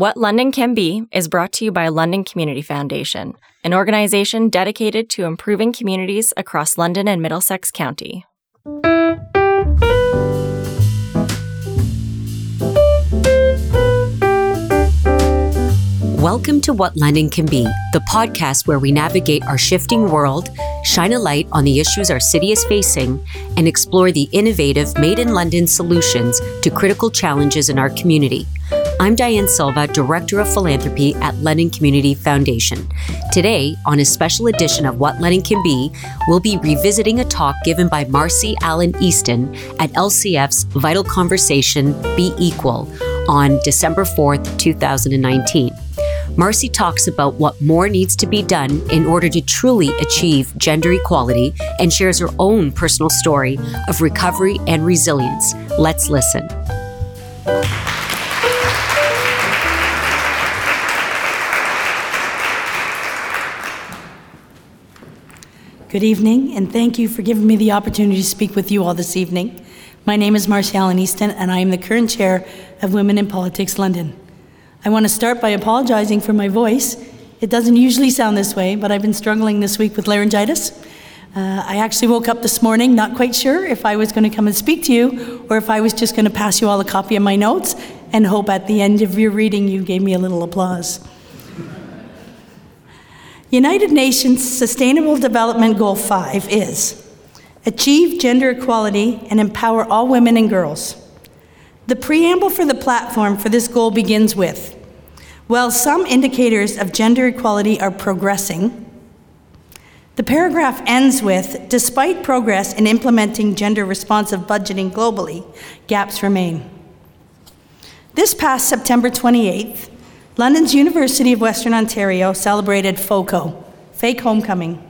What London Can Be is brought to you by London Community Foundation, an organization dedicated to improving communities across London and Middlesex County. Welcome to What London Can Be, the podcast where we navigate our shifting world, shine a light on the issues our city is facing, and explore the innovative Made in London solutions to critical challenges in our community. I'm Diane Silva, Director of Philanthropy at London Community Foundation. Today, on a special edition of What London Can Be, we'll be revisiting a talk given by Marcy Allen Easton at LCF's Vital Conversation Be Equal on December 4th, 2019. Marcy talks about what more needs to be done in order to truly achieve gender equality and shares her own personal story of recovery and resilience. Let's listen. Good evening, and thank you for giving me the opportunity to speak with you all this evening. My name is Marcy Allen Easton, and I am the current chair of Women in Politics London. I want to start by apologizing for my voice. It doesn't usually sound this way, but I've been struggling this week with laryngitis. Uh, I actually woke up this morning not quite sure if I was going to come and speak to you or if I was just going to pass you all a copy of my notes and hope at the end of your reading you gave me a little applause. United Nations Sustainable Development Goal 5 is achieve gender equality and empower all women and girls. The preamble for the platform for this goal begins with While some indicators of gender equality are progressing, the paragraph ends with Despite progress in implementing gender responsive budgeting globally, gaps remain. This past September 28th, London's University of Western Ontario celebrated FOCO, Fake Homecoming.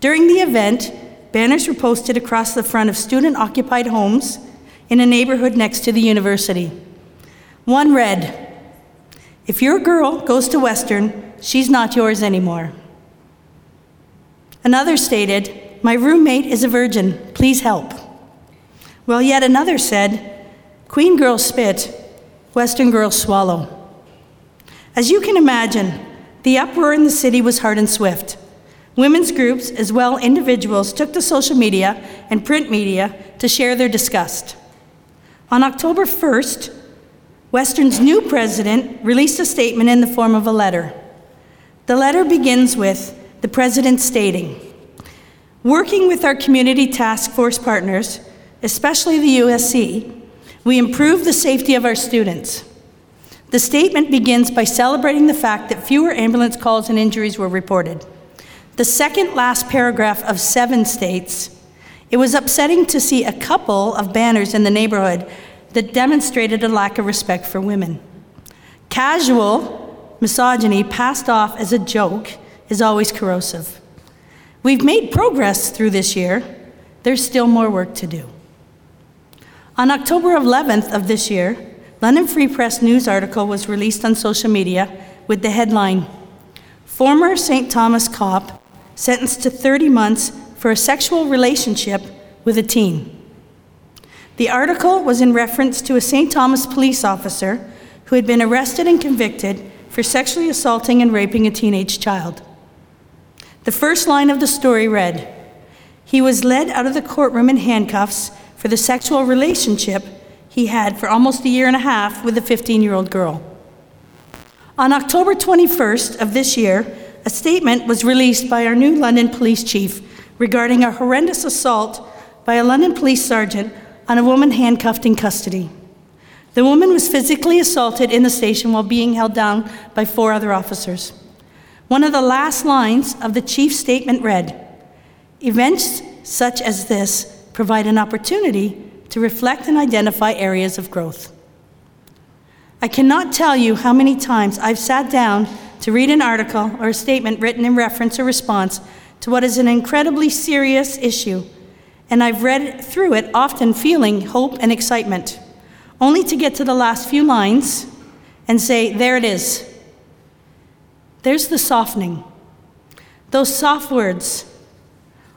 During the event, banners were posted across the front of student occupied homes in a neighborhood next to the university. One read, If your girl goes to Western, she's not yours anymore. Another stated, My roommate is a virgin, please help. While yet another said, Queen girls spit, Western girls swallow. As you can imagine, the uproar in the city was hard and swift. Women's groups, as well individuals, took to social media and print media to share their disgust. On October 1st, Western's new president released a statement in the form of a letter. The letter begins with the president stating Working with our community task force partners, especially the USC, we improve the safety of our students. The statement begins by celebrating the fact that fewer ambulance calls and injuries were reported. The second last paragraph of seven states it was upsetting to see a couple of banners in the neighborhood that demonstrated a lack of respect for women. Casual misogyny passed off as a joke is always corrosive. We've made progress through this year. There's still more work to do. On October 11th of this year, London Free Press news article was released on social media with the headline Former St. Thomas cop sentenced to 30 months for a sexual relationship with a teen. The article was in reference to a St. Thomas police officer who had been arrested and convicted for sexually assaulting and raping a teenage child. The first line of the story read He was led out of the courtroom in handcuffs for the sexual relationship he had for almost a year and a half with a 15 year old girl. On October 21st of this year, a statement was released by our new London police chief regarding a horrendous assault by a London police sergeant on a woman handcuffed in custody. The woman was physically assaulted in the station while being held down by four other officers. One of the last lines of the chief's statement read Events such as this provide an opportunity to reflect and identify areas of growth. I cannot tell you how many times I've sat down to read an article or a statement written in reference or response to what is an incredibly serious issue, and I've read through it often feeling hope and excitement, only to get to the last few lines and say, There it is. There's the softening. Those soft words,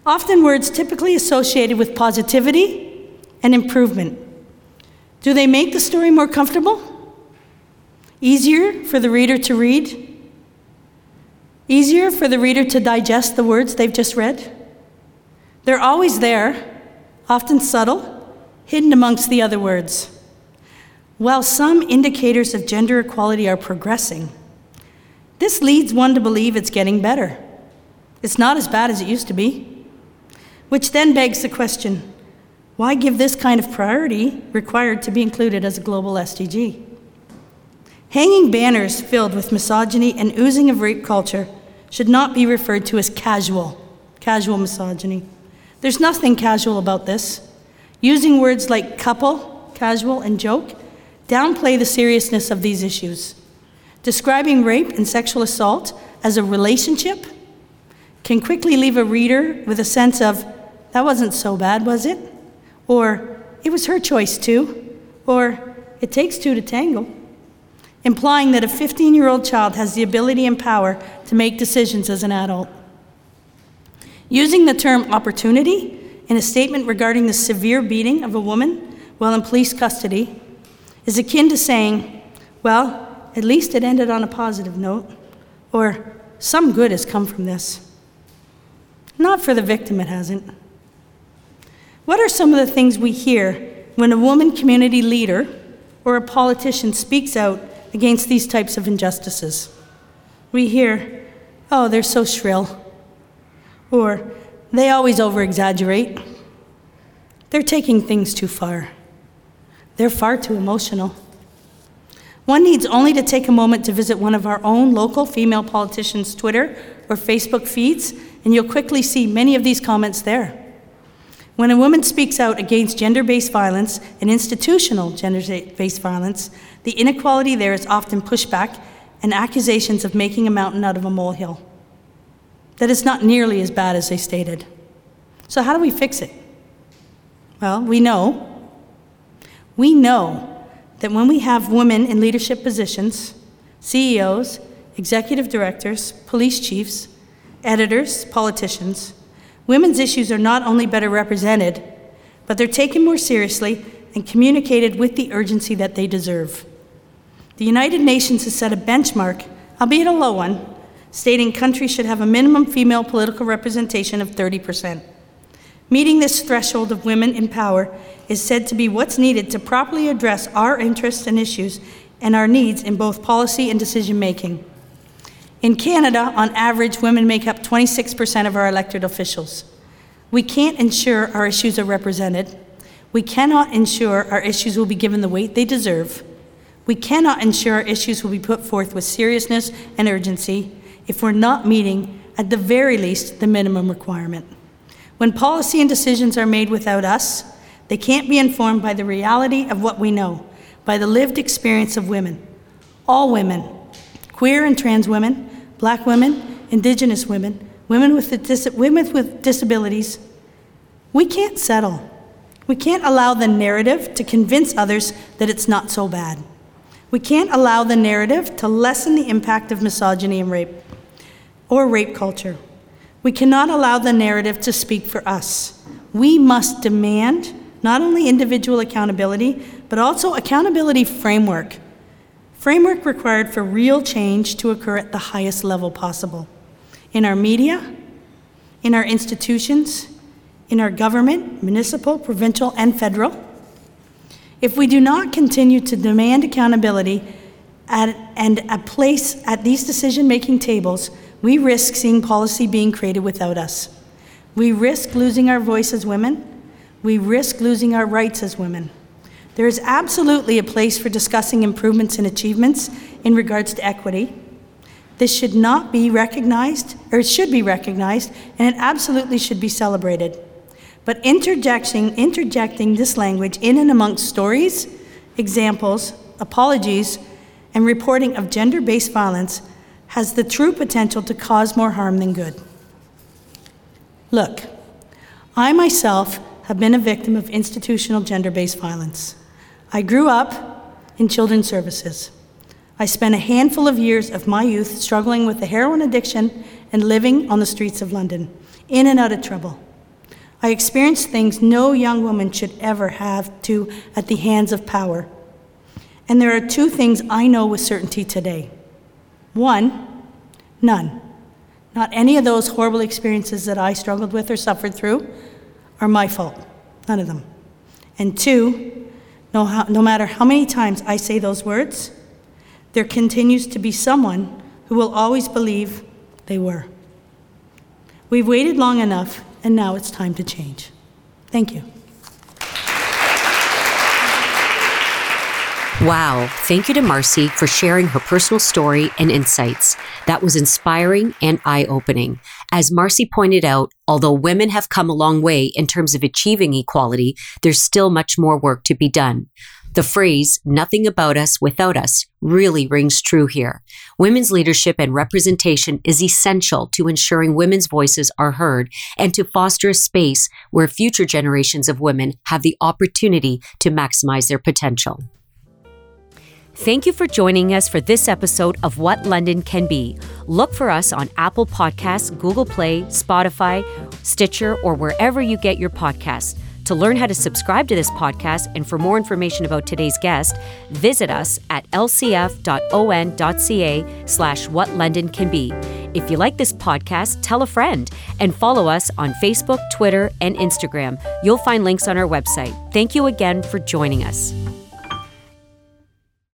often words typically associated with positivity and improvement. Do they make the story more comfortable? Easier for the reader to read? Easier for the reader to digest the words they've just read? They're always there, often subtle, hidden amongst the other words. While some indicators of gender equality are progressing, this leads one to believe it's getting better. It's not as bad as it used to be. Which then begs the question why give this kind of priority required to be included as a global SDG? Hanging banners filled with misogyny and oozing of rape culture should not be referred to as casual, casual misogyny. There's nothing casual about this. Using words like couple, casual, and joke downplay the seriousness of these issues. Describing rape and sexual assault as a relationship can quickly leave a reader with a sense of, that wasn't so bad, was it? Or, it was her choice too. Or, it takes two to tangle. Implying that a 15 year old child has the ability and power to make decisions as an adult. Using the term opportunity in a statement regarding the severe beating of a woman while in police custody is akin to saying, well, at least it ended on a positive note, or some good has come from this. Not for the victim, it hasn't. What are some of the things we hear when a woman community leader or a politician speaks out against these types of injustices? We hear, oh, they're so shrill. Or, they always over exaggerate. They're taking things too far. They're far too emotional. One needs only to take a moment to visit one of our own local female politicians' Twitter or Facebook feeds, and you'll quickly see many of these comments there. When a woman speaks out against gender based violence and institutional gender based violence, the inequality there is often pushback and accusations of making a mountain out of a molehill. That is not nearly as bad as they stated. So, how do we fix it? Well, we know. We know that when we have women in leadership positions, CEOs, executive directors, police chiefs, editors, politicians, women's issues are not only better represented, but they're taken more seriously and communicated with the urgency that they deserve. The United Nations has set a benchmark, albeit a low one, stating countries should have a minimum female political representation of 30%. Meeting this threshold of women in power is said to be what's needed to properly address our interests and issues and our needs in both policy and decision making. In Canada, on average, women make up 26% of our elected officials. We can't ensure our issues are represented. We cannot ensure our issues will be given the weight they deserve. We cannot ensure our issues will be put forth with seriousness and urgency if we're not meeting, at the very least, the minimum requirement. When policy and decisions are made without us, they can't be informed by the reality of what we know, by the lived experience of women. All women, queer and trans women, black women, indigenous women, women with, dis- women with disabilities. We can't settle. We can't allow the narrative to convince others that it's not so bad. We can't allow the narrative to lessen the impact of misogyny and rape or rape culture. We cannot allow the narrative to speak for us. We must demand not only individual accountability, but also accountability framework. Framework required for real change to occur at the highest level possible. In our media, in our institutions, in our government, municipal, provincial, and federal. If we do not continue to demand accountability at, and a place at these decision making tables, we risk seeing policy being created without us. We risk losing our voice as women, we risk losing our rights as women. There is absolutely a place for discussing improvements and achievements in regards to equity. This should not be recognized, or it should be recognized, and it absolutely should be celebrated. But interjecting, interjecting this language in and amongst stories, examples, apologies, and reporting of gender based violence has the true potential to cause more harm than good. Look, I myself have been a victim of institutional gender based violence. I grew up in children's services. I spent a handful of years of my youth struggling with a heroin addiction and living on the streets of London, in and out of trouble. I experienced things no young woman should ever have to at the hands of power. And there are two things I know with certainty today. One, none. Not any of those horrible experiences that I struggled with or suffered through are my fault. None of them. And two, no, no matter how many times I say those words, there continues to be someone who will always believe they were. We've waited long enough, and now it's time to change. Thank you. Wow. Thank you to Marcy for sharing her personal story and insights. That was inspiring and eye opening. As Marcy pointed out, although women have come a long way in terms of achieving equality, there's still much more work to be done. The phrase, nothing about us without us, really rings true here. Women's leadership and representation is essential to ensuring women's voices are heard and to foster a space where future generations of women have the opportunity to maximize their potential. Thank you for joining us for this episode of What London Can Be. Look for us on Apple Podcasts, Google Play, Spotify, Stitcher, or wherever you get your podcasts. To learn how to subscribe to this podcast and for more information about today's guest, visit us at lcf.on.ca slash what London can be. If you like this podcast, tell a friend and follow us on Facebook, Twitter, and Instagram. You'll find links on our website. Thank you again for joining us.